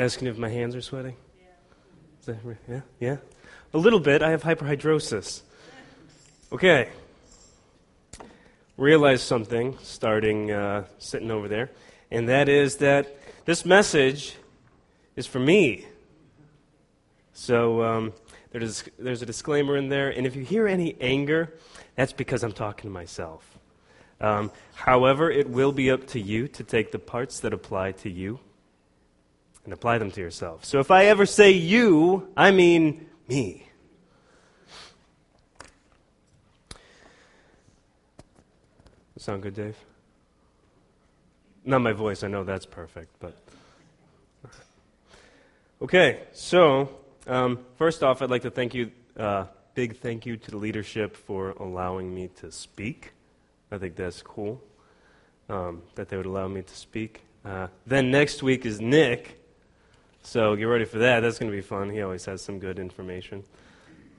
Asking if my hands are sweating? Yeah. Yeah? Yeah? A little bit. I have hyperhidrosis. Okay. Realized something starting uh, sitting over there, and that is that this message is for me. So um, there's, there's a disclaimer in there, and if you hear any anger, that's because I'm talking to myself. Um, however, it will be up to you to take the parts that apply to you and apply them to yourself. So if I ever say you, I mean me. Sound good, Dave? Not my voice, I know that's perfect, but. Okay, so um, first off, I'd like to thank you, uh, big thank you to the leadership for allowing me to speak. I think that's cool um, that they would allow me to speak. Uh, then next week is Nick, so get ready for that. That's going to be fun. He always has some good information.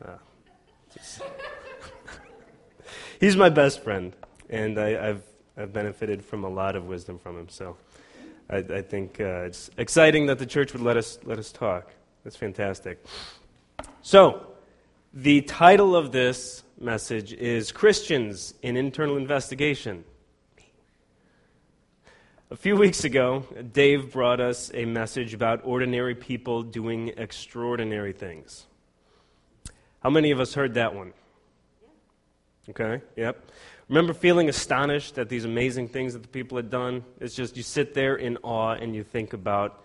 Uh, he's my best friend, and I, have I've benefited from a lot of wisdom from him. So I, I think uh, it's exciting that the church would let us let us talk. That's fantastic. So the title of this message is Christians in Internal Investigation. A few weeks ago, Dave brought us a message about ordinary people doing extraordinary things. How many of us heard that one? Okay, yep. Remember feeling astonished at these amazing things that the people had done? It's just you sit there in awe and you think about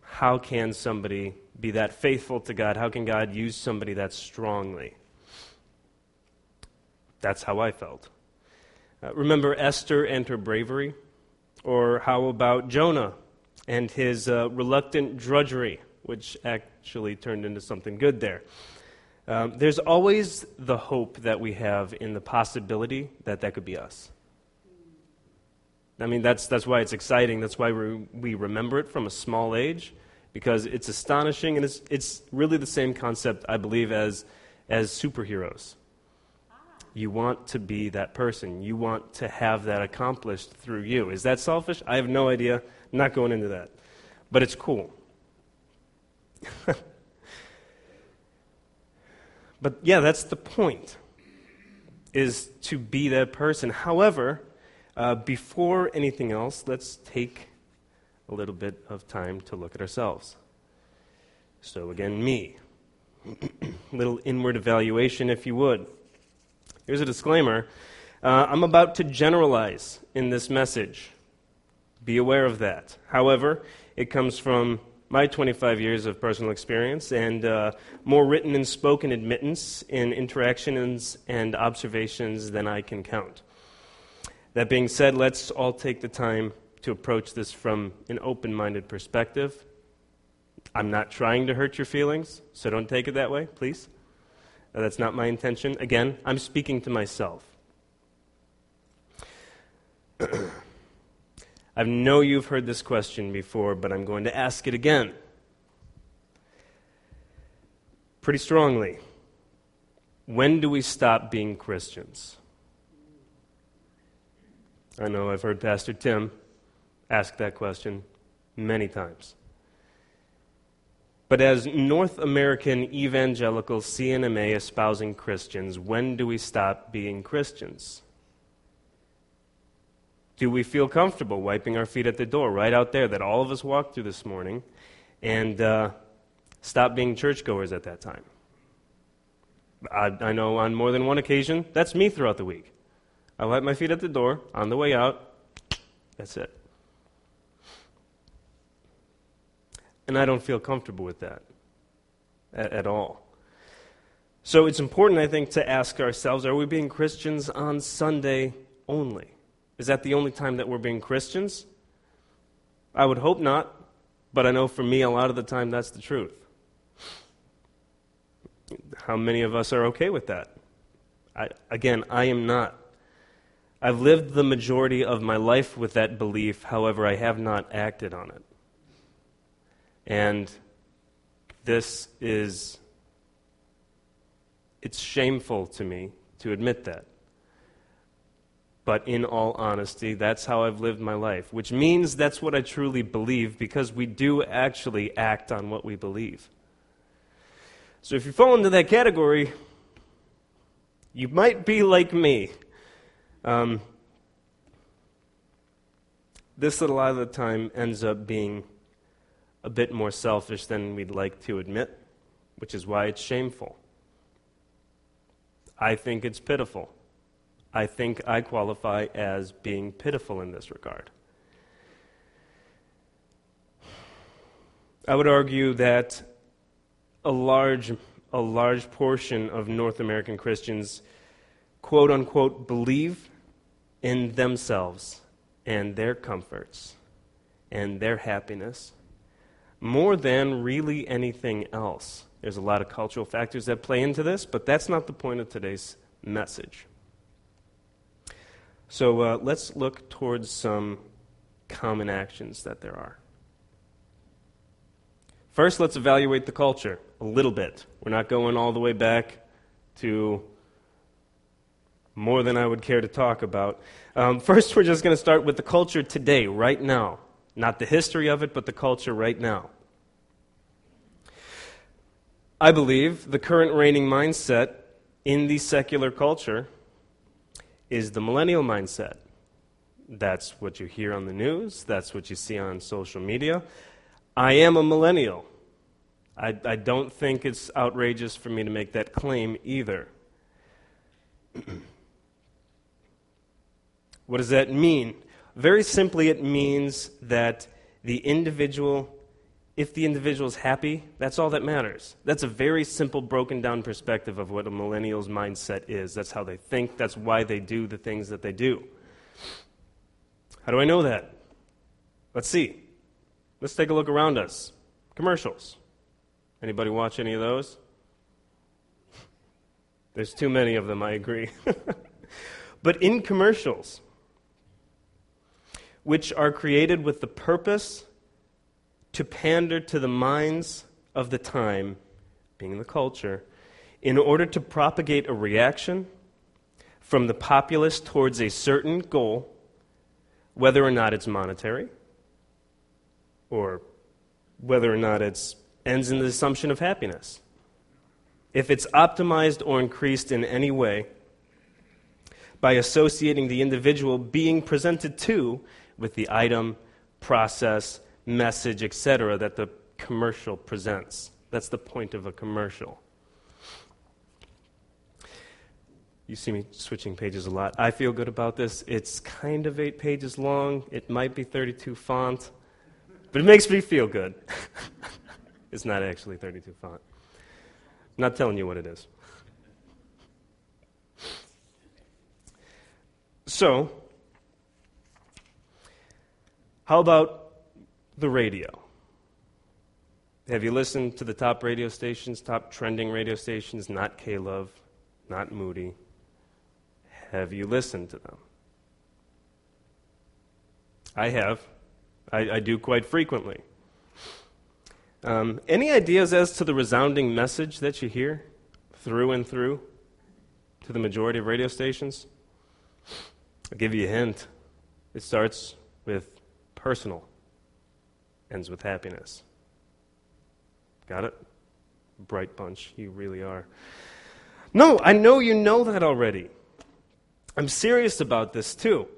how can somebody be that faithful to God? How can God use somebody that strongly? That's how I felt. Uh, remember Esther and her bravery? Or how about Jonah and his uh, reluctant drudgery, which actually turned into something good there? Um, there's always the hope that we have in the possibility that that could be us. I mean, that's, that's why it's exciting. That's why we, we remember it from a small age, because it's astonishing, and it's, it's really the same concept, I believe, as, as superheroes. You want to be that person. You want to have that accomplished through you. Is that selfish? I have no idea. I'm not going into that. But it's cool. but yeah, that's the point, is to be that person. However, uh, before anything else, let's take a little bit of time to look at ourselves. So, again, me. little inward evaluation, if you would. Here's a disclaimer uh, I'm about to generalize in this message. Be aware of that. However, it comes from my 25 years of personal experience and uh, more written and spoken admittance in interactions and observations than I can count. That being said, let's all take the time to approach this from an open minded perspective. I'm not trying to hurt your feelings, so don't take it that way, please. That's not my intention. Again, I'm speaking to myself. I know you've heard this question before, but I'm going to ask it again. Pretty strongly. When do we stop being Christians? I know I've heard Pastor Tim ask that question many times. But as North American evangelical C&MA espousing Christians, when do we stop being Christians? Do we feel comfortable wiping our feet at the door right out there that all of us walked through this morning and uh, stop being churchgoers at that time? I, I know on more than one occasion, that's me throughout the week. I wipe my feet at the door on the way out. That's it. And I don't feel comfortable with that at, at all. So it's important, I think, to ask ourselves are we being Christians on Sunday only? Is that the only time that we're being Christians? I would hope not, but I know for me, a lot of the time, that's the truth. How many of us are okay with that? I, again, I am not. I've lived the majority of my life with that belief, however, I have not acted on it. And this is, it's shameful to me to admit that. But in all honesty, that's how I've lived my life, which means that's what I truly believe because we do actually act on what we believe. So if you fall into that category, you might be like me. Um, this, a lot of the time, ends up being a bit more selfish than we'd like to admit, which is why it's shameful. I think it's pitiful. I think I qualify as being pitiful in this regard. I would argue that a large, a large portion of North American Christians, quote unquote, believe in themselves and their comforts and their happiness more than really anything else. There's a lot of cultural factors that play into this, but that's not the point of today's message. So uh, let's look towards some common actions that there are. First, let's evaluate the culture a little bit. We're not going all the way back to more than I would care to talk about. Um, first, we're just going to start with the culture today, right now. Not the history of it, but the culture right now. I believe the current reigning mindset in the secular culture is the millennial mindset. That's what you hear on the news, that's what you see on social media. I am a millennial. I, I don't think it's outrageous for me to make that claim either. what does that mean? Very simply, it means that the individual, if the individual is happy, that's all that matters. That's a very simple, broken down perspective of what a millennial's mindset is. That's how they think, that's why they do the things that they do. How do I know that? Let's see. Let's take a look around us. Commercials. Anybody watch any of those? There's too many of them, I agree. but in commercials, which are created with the purpose to pander to the minds of the time, being the culture, in order to propagate a reaction from the populace towards a certain goal, whether or not it's monetary, or whether or not it ends in the assumption of happiness. If it's optimized or increased in any way by associating the individual being presented to with the item, process, message, etc., that the commercial presents. That's the point of a commercial. You see me switching pages a lot. I feel good about this. It's kind of eight pages long. It might be 32 font, but it makes me feel good. It's not actually 32 font. I'm not telling you what it is. So, how about the radio? Have you listened to the top radio stations, top trending radio stations, not K-Love, not Moody? Have you listened to them? I have. I, I do quite frequently. Um, any ideas as to the resounding message that you hear through and through to the majority of radio stations? I'll give you a hint. It starts with personal, ends with happiness. Got it? Bright bunch, you really are. No, I know you know that already. I'm serious about this too.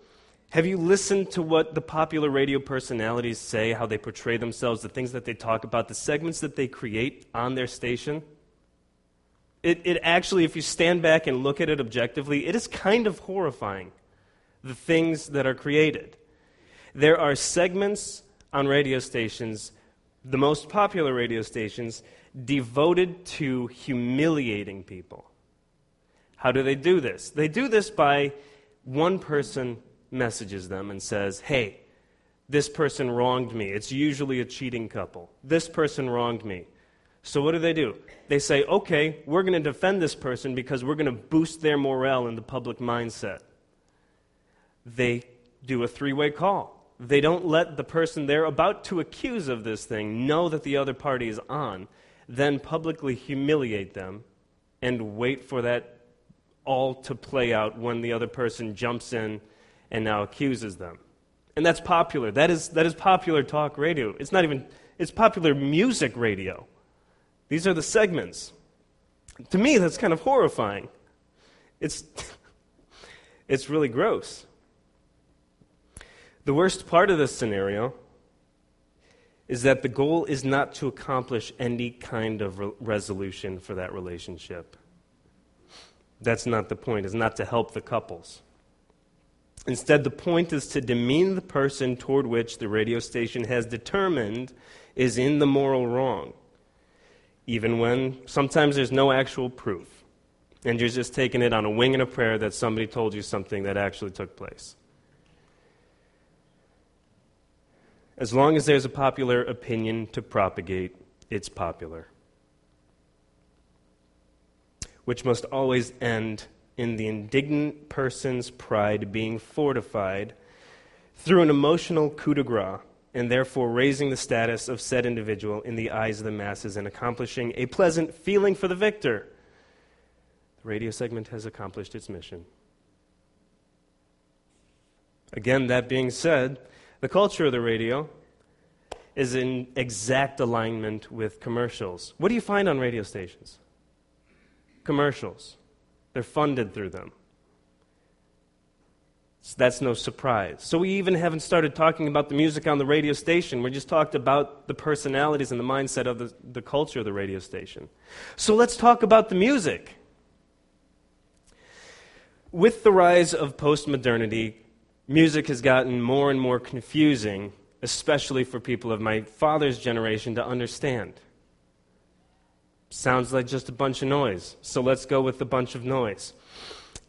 Have you listened to what the popular radio personalities say, how they portray themselves, the things that they talk about, the segments that they create on their station? It, it actually, if you stand back and look at it objectively, it is kind of horrifying, the things that are created. There are segments on radio stations, the most popular radio stations, devoted to humiliating people. How do they do this? They do this by one person messages them and says, Hey, this person wronged me. It's usually a cheating couple. This person wronged me. So what do they do? They say, Okay, we're going to defend this person because we're going to boost their morale in the public mindset. They do a three way call. They don't let the person they're about to accuse of this thing know that the other party is on, then publicly humiliate them and wait for that all to play out when the other person jumps in and now accuses them. And that's popular. That is, that is popular talk radio. It's not even, it's popular music radio. These are the segments. To me, that's kind of horrifying. It's, it's really gross. The worst part of this scenario is that the goal is not to accomplish any kind of re- resolution for that relationship. That's not the point, it's not to help the couples. Instead, the point is to demean the person toward which the radio station has determined is in the moral wrong, even when sometimes there's no actual proof, and you're just taking it on a wing and a prayer that somebody told you something that actually took place. As long as there's a popular opinion to propagate, it's popular. Which must always end in the indignant person's pride being fortified through an emotional coup de grace, and therefore raising the status of said individual in the eyes of the masses and accomplishing a pleasant feeling for the victor. The radio segment has accomplished its mission. Again, that being said, the culture of the radio is in exact alignment with commercials. What do you find on radio stations? Commercials. They're funded through them. So that's no surprise. So we even haven't started talking about the music on the radio station. We just talked about the personalities and the mindset of the, the culture of the radio station. So let's talk about the music. With the rise of postmodernity, music has gotten more and more confusing, especially for people of my father's generation to understand. Sounds like just a bunch of noise, so let's go with a bunch of noise.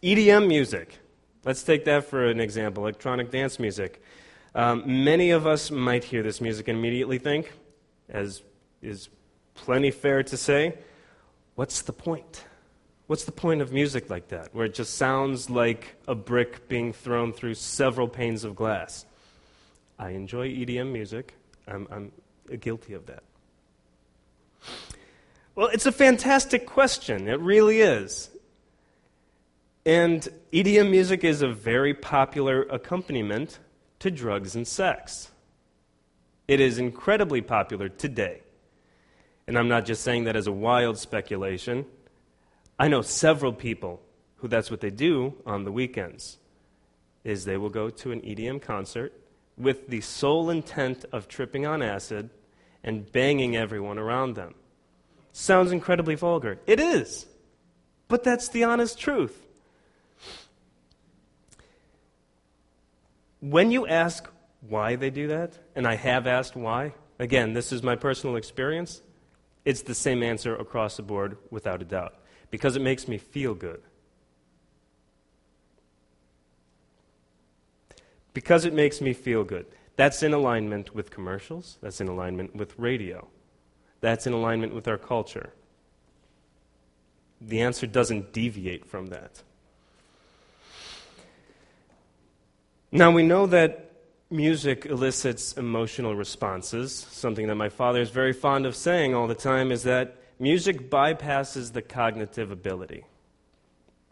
EDM music. Let's take that for an example electronic dance music. Um, many of us might hear this music and immediately think, as is plenty fair to say, what's the point? What's the point of music like that, where it just sounds like a brick being thrown through several panes of glass? I enjoy EDM music. I'm, I'm guilty of that. Well, it's a fantastic question. It really is. And EDM music is a very popular accompaniment to drugs and sex. It is incredibly popular today. And I'm not just saying that as a wild speculation. I know several people who that's what they do on the weekends is they will go to an EDM concert with the sole intent of tripping on acid and banging everyone around them. Sounds incredibly vulgar. It is. But that's the honest truth. When you ask why they do that, and I have asked why, again, this is my personal experience, it's the same answer across the board without a doubt because it makes me feel good. Because it makes me feel good. That's in alignment with commercials, that's in alignment with radio, that's in alignment with our culture. The answer doesn't deviate from that. Now, we know that music elicits emotional responses. Something that my father is very fond of saying all the time is that music bypasses the cognitive ability.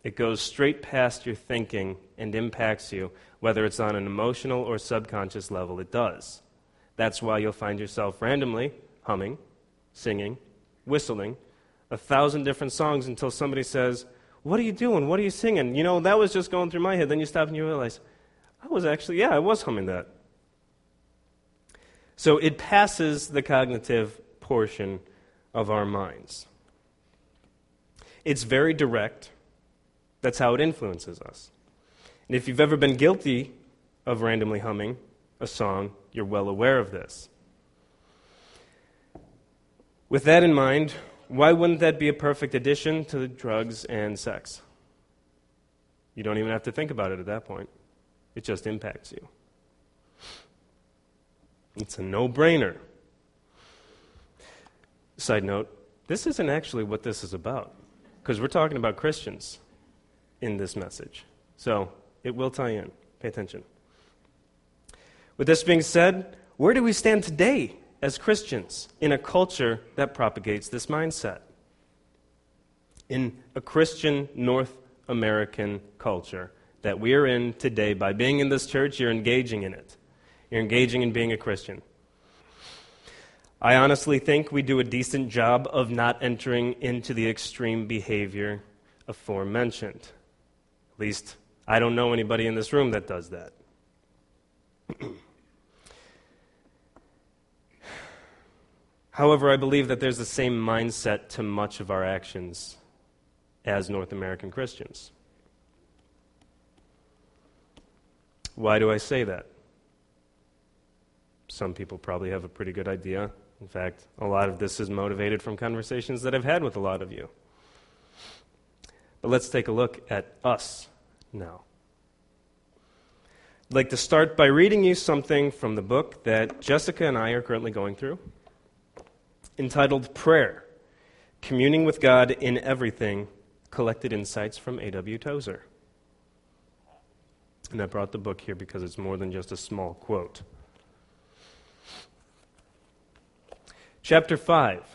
It goes straight past your thinking and impacts you, whether it's on an emotional or subconscious level, it does. That's why you'll find yourself randomly humming, singing, whistling, a thousand different songs until somebody says, What are you doing? What are you singing? You know, that was just going through my head. Then you stop and you realize, I was actually, yeah, I was humming that. So it passes the cognitive portion of our minds. It's very direct. That's how it influences us. And if you've ever been guilty of randomly humming a song, you're well aware of this. With that in mind, why wouldn't that be a perfect addition to drugs and sex? You don't even have to think about it at that point. It just impacts you. It's a no brainer. Side note this isn't actually what this is about, because we're talking about Christians in this message. So it will tie in. Pay attention. With this being said, where do we stand today as Christians in a culture that propagates this mindset? In a Christian North American culture that we are in today, by being in this church, you're engaging in it. You're engaging in being a Christian. I honestly think we do a decent job of not entering into the extreme behavior aforementioned. At least, I don't know anybody in this room that does that. However, I believe that there's the same mindset to much of our actions as North American Christians. Why do I say that? Some people probably have a pretty good idea. In fact, a lot of this is motivated from conversations that I've had with a lot of you. But let's take a look at us now. I'd like to start by reading you something from the book that Jessica and I are currently going through, entitled Prayer Communing with God in Everything Collected Insights from A.W. Tozer. And I brought the book here because it's more than just a small quote. Chapter 5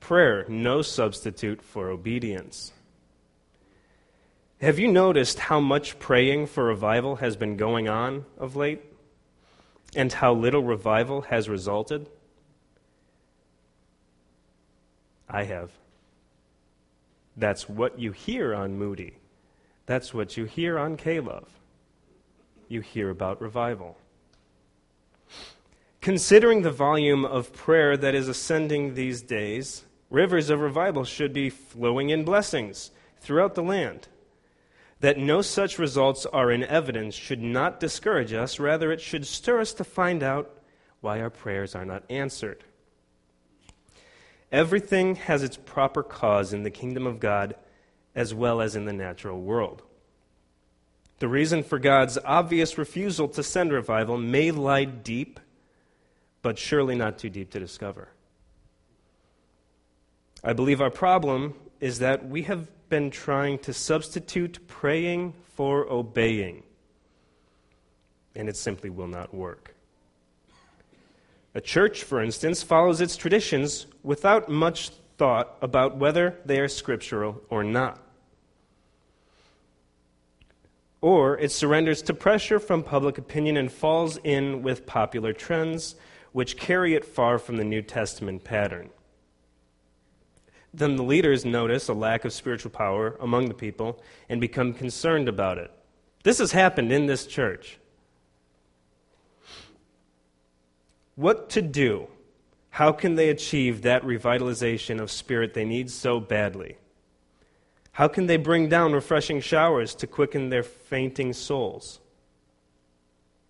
Prayer, no substitute for obedience. Have you noticed how much praying for revival has been going on of late? And how little revival has resulted? I have. That's what you hear on Moody. That's what you hear on K-Love. You hear about revival. Considering the volume of prayer that is ascending these days, rivers of revival should be flowing in blessings throughout the land. That no such results are in evidence should not discourage us, rather, it should stir us to find out why our prayers are not answered. Everything has its proper cause in the kingdom of God as well as in the natural world. The reason for God's obvious refusal to send revival may lie deep but surely not too deep to discover. I believe our problem is that we have been trying to substitute praying for obeying, and it simply will not work. A church, for instance, follows its traditions without much thought about whether they are scriptural or not. Or it surrenders to pressure from public opinion and falls in with popular trends which carry it far from the New Testament pattern. Then the leaders notice a lack of spiritual power among the people and become concerned about it. This has happened in this church. What to do? How can they achieve that revitalization of spirit they need so badly? How can they bring down refreshing showers to quicken their fainting souls?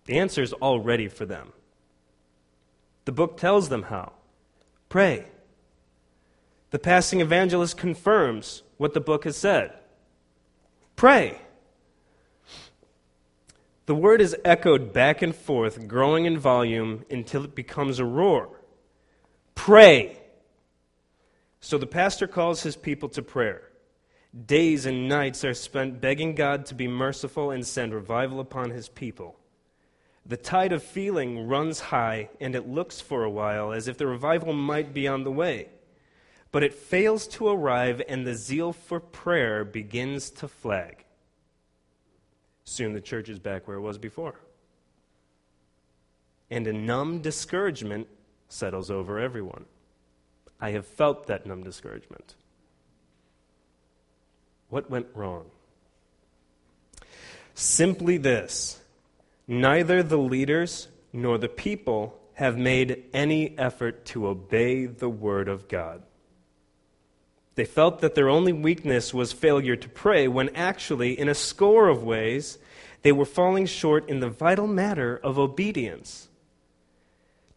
The answer is all ready for them. The book tells them how. Pray. The passing evangelist confirms what the book has said. Pray. The word is echoed back and forth, growing in volume until it becomes a roar. Pray. So the pastor calls his people to prayer. Days and nights are spent begging God to be merciful and send revival upon his people. The tide of feeling runs high, and it looks for a while as if the revival might be on the way. But it fails to arrive, and the zeal for prayer begins to flag. Soon the church is back where it was before. And a numb discouragement settles over everyone. I have felt that numb discouragement. What went wrong? Simply this Neither the leaders nor the people have made any effort to obey the word of God. They felt that their only weakness was failure to pray, when actually, in a score of ways, they were falling short in the vital matter of obedience.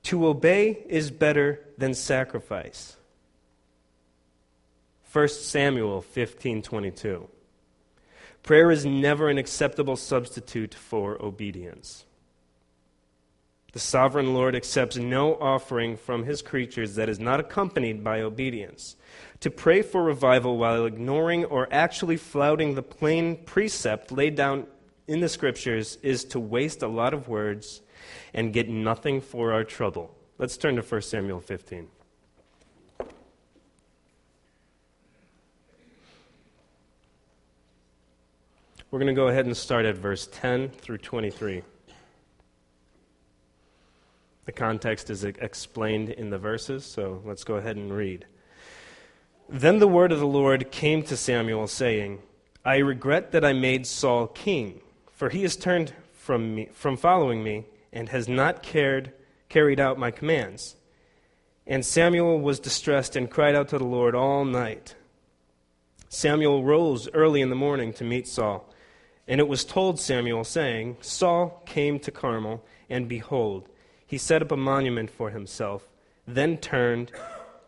To obey is better than sacrifice. 1 Samuel 15:22 Prayer is never an acceptable substitute for obedience. The sovereign Lord accepts no offering from his creatures that is not accompanied by obedience. To pray for revival while ignoring or actually flouting the plain precept laid down in the scriptures is to waste a lot of words and get nothing for our trouble. Let's turn to 1 Samuel 15. We're going to go ahead and start at verse 10 through 23. The context is explained in the verses, so let's go ahead and read. Then the word of the Lord came to Samuel, saying, I regret that I made Saul king, for he has turned from, me, from following me and has not cared, carried out my commands. And Samuel was distressed and cried out to the Lord all night. Samuel rose early in the morning to meet Saul. And it was told Samuel, saying, Saul came to Carmel, and behold, he set up a monument for himself, then turned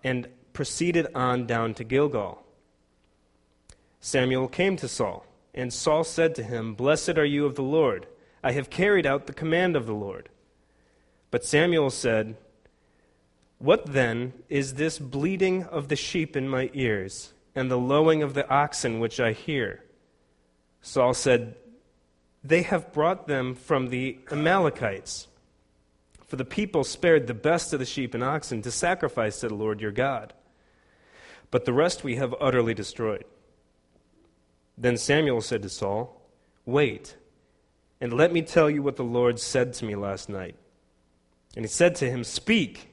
and proceeded on down to Gilgal. Samuel came to Saul, and Saul said to him, Blessed are you of the Lord. I have carried out the command of the Lord. But Samuel said, What then is this bleating of the sheep in my ears, and the lowing of the oxen which I hear? Saul said, They have brought them from the Amalekites. For the people spared the best of the sheep and oxen to sacrifice to the Lord your God. But the rest we have utterly destroyed. Then Samuel said to Saul, Wait, and let me tell you what the Lord said to me last night. And he said to him, Speak.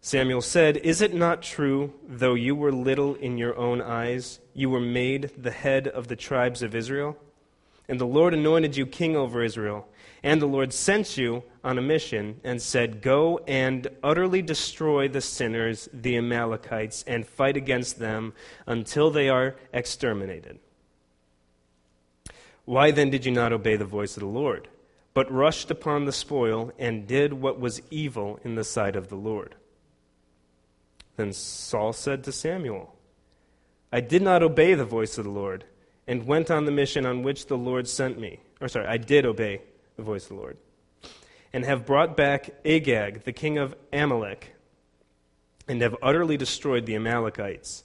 Samuel said, Is it not true, though you were little in your own eyes, you were made the head of the tribes of Israel? And the Lord anointed you king over Israel. And the Lord sent you on a mission and said, Go and utterly destroy the sinners, the Amalekites, and fight against them until they are exterminated. Why then did you not obey the voice of the Lord, but rushed upon the spoil and did what was evil in the sight of the Lord? Then Saul said to Samuel, I did not obey the voice of the Lord, and went on the mission on which the Lord sent me. Or, sorry, I did obey the voice of the Lord, and have brought back Agag, the king of Amalek, and have utterly destroyed the Amalekites.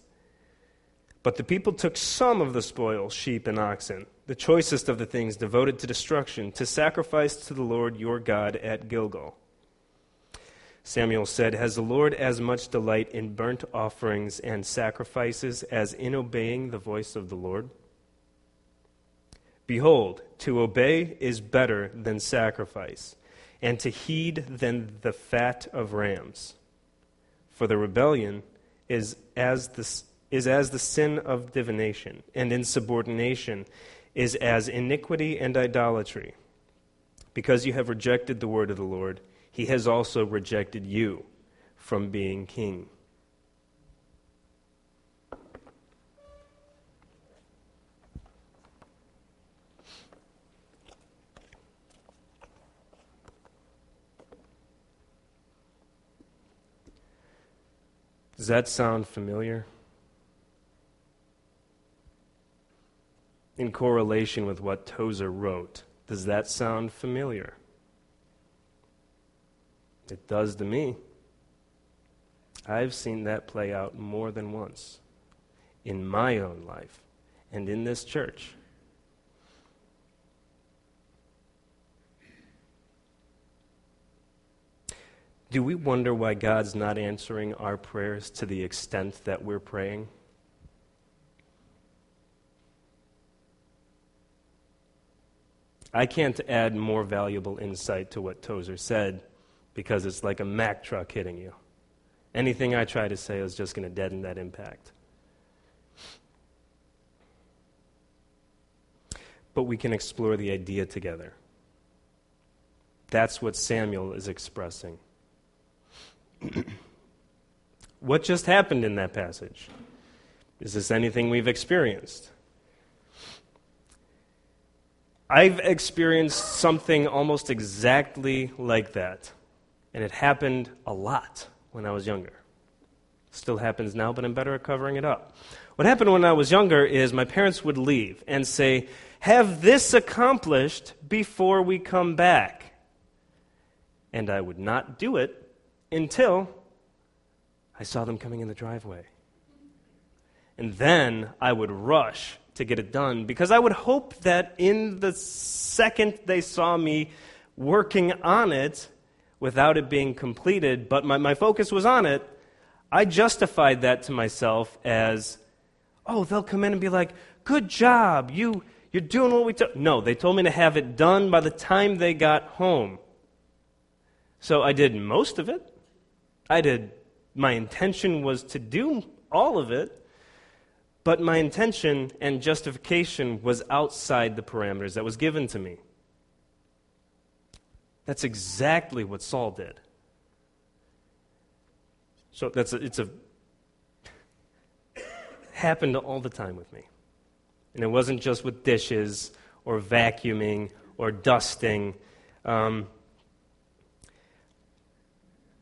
But the people took some of the spoil, sheep and oxen, the choicest of the things devoted to destruction, to sacrifice to the Lord your God at Gilgal. Samuel said, Has the Lord as much delight in burnt offerings and sacrifices as in obeying the voice of the Lord? Behold, to obey is better than sacrifice, and to heed than the fat of rams. For the rebellion is as the, is as the sin of divination, and insubordination is as iniquity and idolatry. Because you have rejected the word of the Lord, he has also rejected you from being king. Does that sound familiar? In correlation with what Tozer wrote, does that sound familiar? It does to me. I've seen that play out more than once in my own life and in this church. Do we wonder why God's not answering our prayers to the extent that we're praying? I can't add more valuable insight to what Tozer said because it's like a Mack truck hitting you. Anything I try to say is just going to deaden that impact. But we can explore the idea together. That's what Samuel is expressing. what just happened in that passage? Is this anything we've experienced? I've experienced something almost exactly like that. And it happened a lot when I was younger. Still happens now, but I'm better at covering it up. What happened when I was younger is my parents would leave and say, Have this accomplished before we come back. And I would not do it until I saw them coming in the driveway. And then I would rush to get it done because I would hope that in the second they saw me working on it, without it being completed, but my, my focus was on it, I justified that to myself as, Oh, they'll come in and be like, Good job. You, you're doing what we told. No, they told me to have it done by the time they got home. So I did most of it. I did, my intention was to do all of it, but my intention and justification was outside the parameters that was given to me. That's exactly what Saul did. So that's a, it's a happened all the time with me. And it wasn't just with dishes or vacuuming or dusting. Um,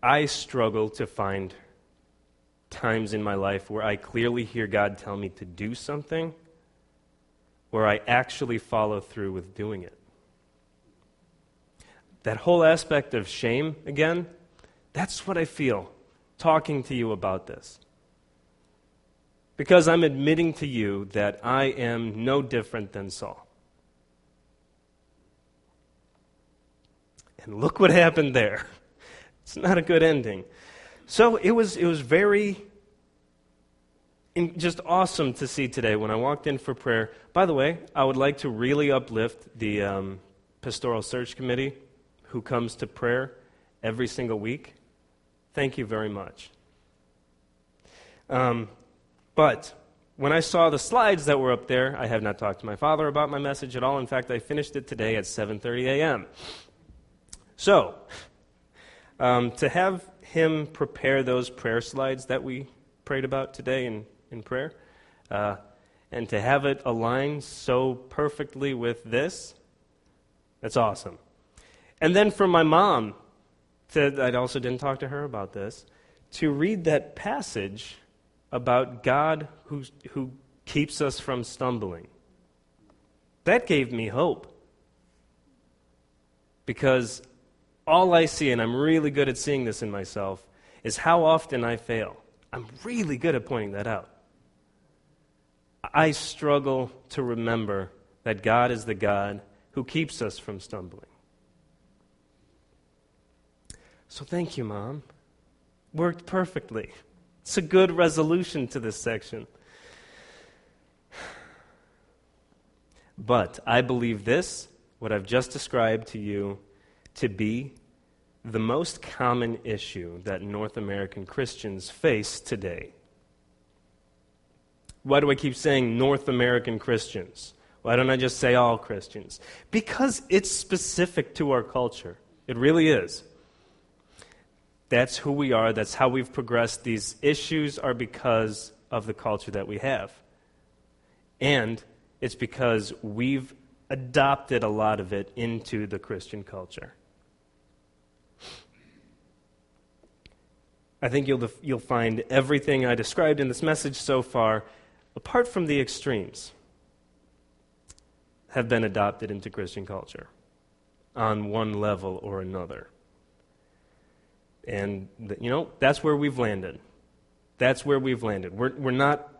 I struggle to find times in my life where I clearly hear God tell me to do something, where I actually follow through with doing it. That whole aspect of shame, again, that's what I feel talking to you about this. Because I'm admitting to you that I am no different than Saul. And look what happened there. It's not a good ending. So it was, it was very just awesome to see today when I walked in for prayer. By the way, I would like to really uplift the um, pastoral search committee who comes to prayer every single week. Thank you very much. Um, but when I saw the slides that were up there, I have not talked to my father about my message at all. In fact, I finished it today at 7:30 a.m. So, um, to have him prepare those prayer slides that we prayed about today in, in prayer, uh, and to have it align so perfectly with this, that's awesome. And then for my mom, to, I also didn't talk to her about this, to read that passage about God who, who keeps us from stumbling. That gave me hope. Because all I see, and I'm really good at seeing this in myself, is how often I fail. I'm really good at pointing that out. I struggle to remember that God is the God who keeps us from stumbling. So thank you, Mom. Worked perfectly. It's a good resolution to this section. But I believe this, what I've just described to you, to be the most common issue that North American Christians face today. Why do I keep saying North American Christians? Why don't I just say all Christians? Because it's specific to our culture. It really is. That's who we are. That's how we've progressed. These issues are because of the culture that we have. And it's because we've adopted a lot of it into the Christian culture. I think you'll, you'll find everything I described in this message so far, apart from the extremes, have been adopted into Christian culture on one level or another. And, you know, that's where we've landed. That's where we've landed. We're, we're, not,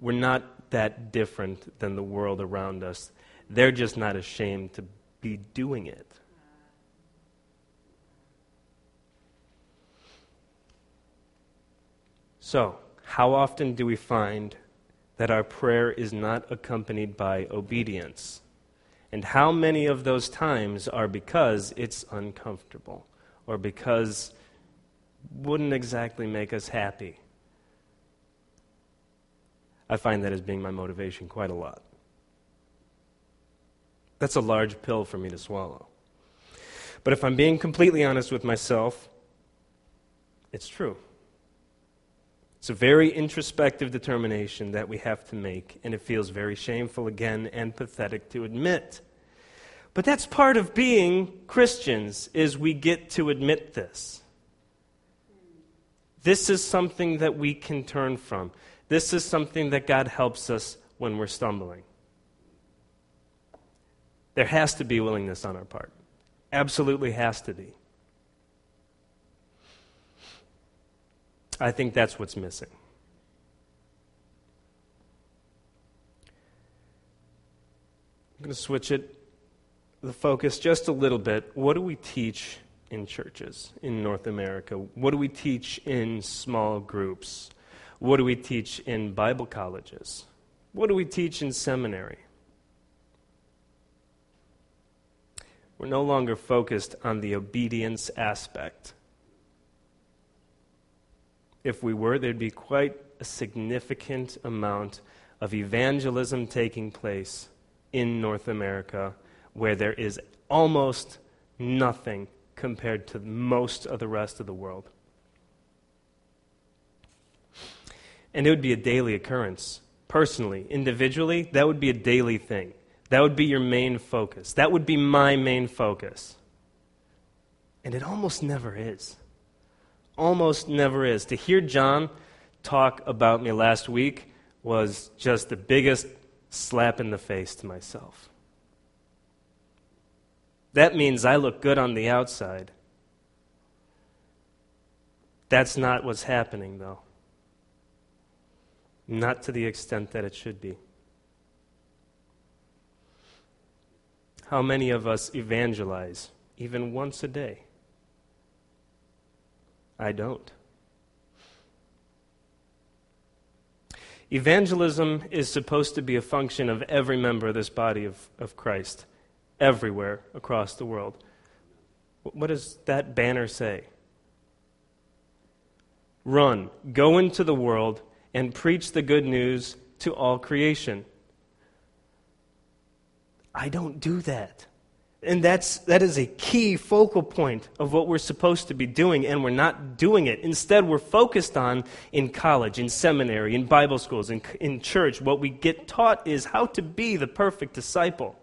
we're not that different than the world around us. They're just not ashamed to be doing it. So, how often do we find that our prayer is not accompanied by obedience? And how many of those times are because it's uncomfortable? Or because wouldn't exactly make us happy. I find that as being my motivation quite a lot. That's a large pill for me to swallow. But if I'm being completely honest with myself, it's true. It's a very introspective determination that we have to make, and it feels very shameful again and pathetic to admit. But that's part of being Christians is we get to admit this. This is something that we can turn from. This is something that God helps us when we're stumbling. There has to be willingness on our part. Absolutely has to be. I think that's what's missing. I'm going to switch it the focus just a little bit. What do we teach in churches in North America? What do we teach in small groups? What do we teach in Bible colleges? What do we teach in seminary? We're no longer focused on the obedience aspect. If we were, there'd be quite a significant amount of evangelism taking place in North America where there is almost nothing compared to most of the rest of the world. And it would be a daily occurrence. Personally, individually, that would be a daily thing. That would be your main focus. That would be my main focus. And it almost never is. Almost never is. To hear John talk about me last week was just the biggest slap in the face to myself. That means I look good on the outside. That's not what's happening, though. Not to the extent that it should be. How many of us evangelize even once a day? I don't. Evangelism is supposed to be a function of every member of this body of, of Christ, everywhere across the world. What does that banner say? Run, go into the world, and preach the good news to all creation. I don't do that. And that's, that is a key focal point of what we're supposed to be doing, and we're not doing it. Instead, we're focused on in college, in seminary, in Bible schools, in, in church. What we get taught is how to be the perfect disciple.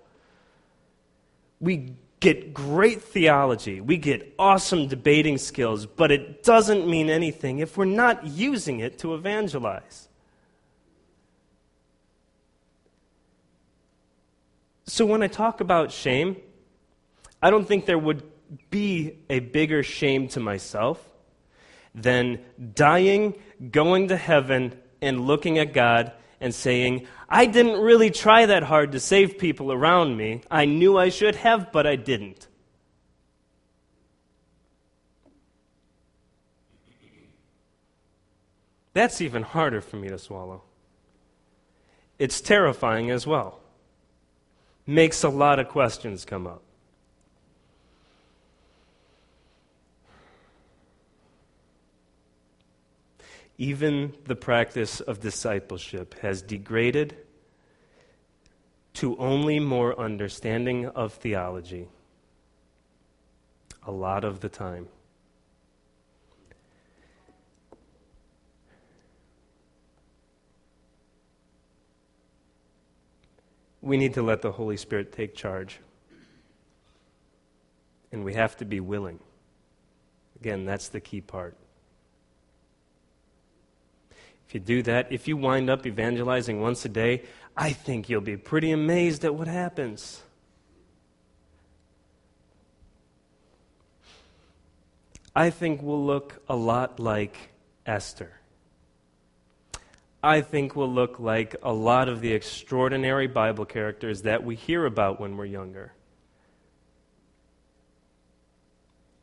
We get great theology, we get awesome debating skills, but it doesn't mean anything if we're not using it to evangelize. So when I talk about shame, I don't think there would be a bigger shame to myself than dying, going to heaven, and looking at God and saying, I didn't really try that hard to save people around me. I knew I should have, but I didn't. That's even harder for me to swallow. It's terrifying as well. Makes a lot of questions come up. Even the practice of discipleship has degraded to only more understanding of theology a lot of the time. We need to let the Holy Spirit take charge. And we have to be willing. Again, that's the key part. If you do that, if you wind up evangelizing once a day, I think you'll be pretty amazed at what happens. I think we'll look a lot like Esther. I think we'll look like a lot of the extraordinary Bible characters that we hear about when we're younger.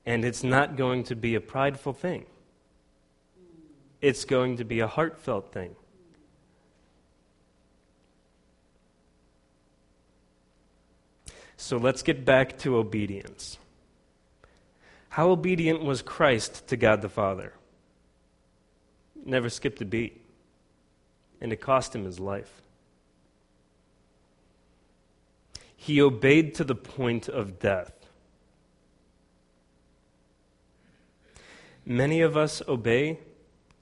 And it's not going to be a prideful thing it's going to be a heartfelt thing. So let's get back to obedience. How obedient was Christ to God the Father? Never skipped a beat. And it cost him his life. He obeyed to the point of death. Many of us obey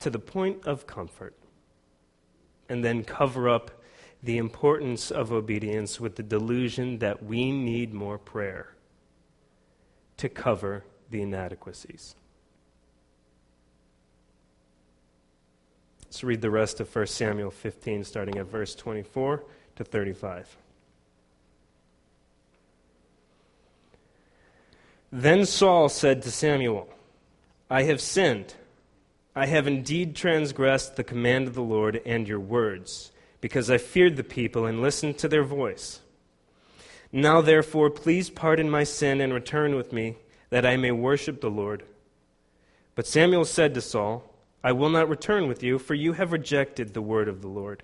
to the point of comfort, and then cover up the importance of obedience with the delusion that we need more prayer to cover the inadequacies. Let's read the rest of 1 Samuel 15, starting at verse 24 to 35. Then Saul said to Samuel, I have sinned I have indeed transgressed the command of the Lord and your words, because I feared the people and listened to their voice. Now, therefore, please pardon my sin and return with me, that I may worship the Lord. But Samuel said to Saul, I will not return with you, for you have rejected the word of the Lord.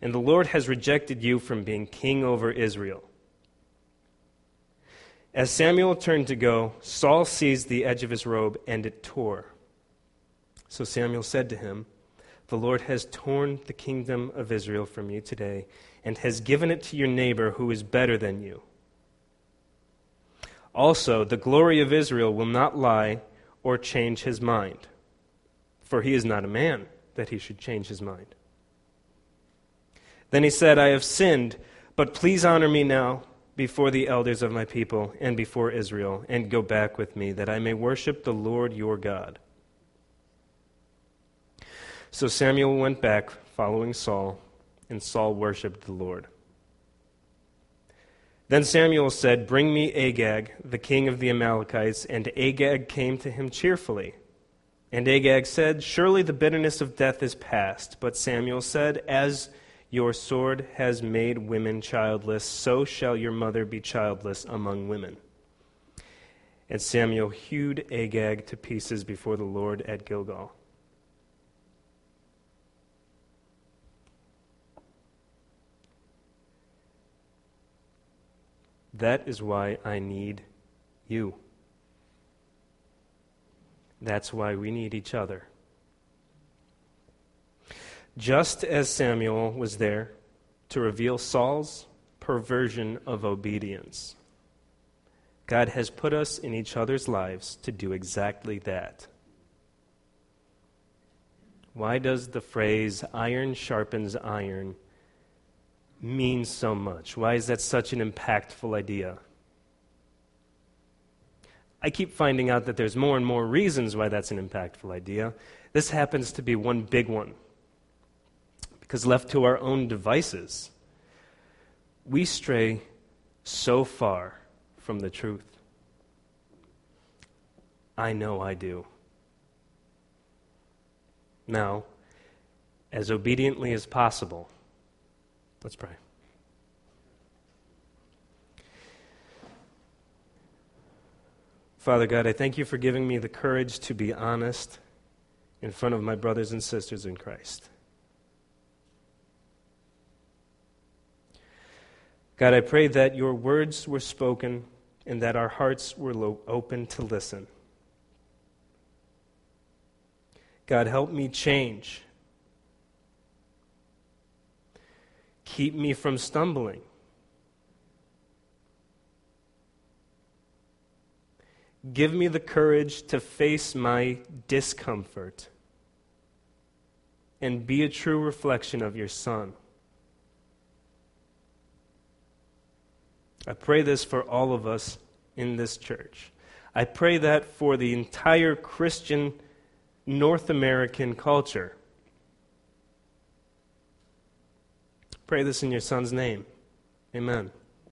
And the Lord has rejected you from being king over Israel. As Samuel turned to go, Saul seized the edge of his robe, and it tore. So Samuel said to him, The Lord has torn the kingdom of Israel from you today, and has given it to your neighbor who is better than you. Also, the glory of Israel will not lie or change his mind for he is not a man that he should change his mind. Then he said, I have sinned, but please honor me now before the elders of my people and before Israel, and go back with me, that I may worship the Lord your God. So Samuel went back, following Saul, and Saul worshipped the Lord. Then Samuel said, Bring me Agag, the king of the Amalekites. And Agag came to him cheerfully. And Agag said, Surely the bitterness of death is past. But Samuel said, As your sword has made women childless, so shall your mother be childless among women. And Samuel hewed Agag to pieces before the Lord at Gilgal. That is why I need you. That's why we need each other. Just as Samuel was there to reveal Saul's perversion of obedience, God has put us in each other's lives to do exactly that. Why does the phrase iron sharpens iron mean so much? Why is that such an impactful idea? I keep finding out that there's more and more reasons why that's an impactful idea. This happens to be one big one. Because left to our own devices, we stray so far from the truth. I know I do. Now, as obediently as possible, let's pray. Father God, I thank you for giving me the courage to be honest in front of my brothers and sisters in Christ. God, I pray that your words were spoken and that our hearts were lo- open to listen. God, help me change. Keep me from stumbling. Give me the courage to face my discomfort and be a true reflection of your Son. I pray this for all of us in this church. I pray that for the entire Christian North American culture. Pray this in your Son's name. Amen.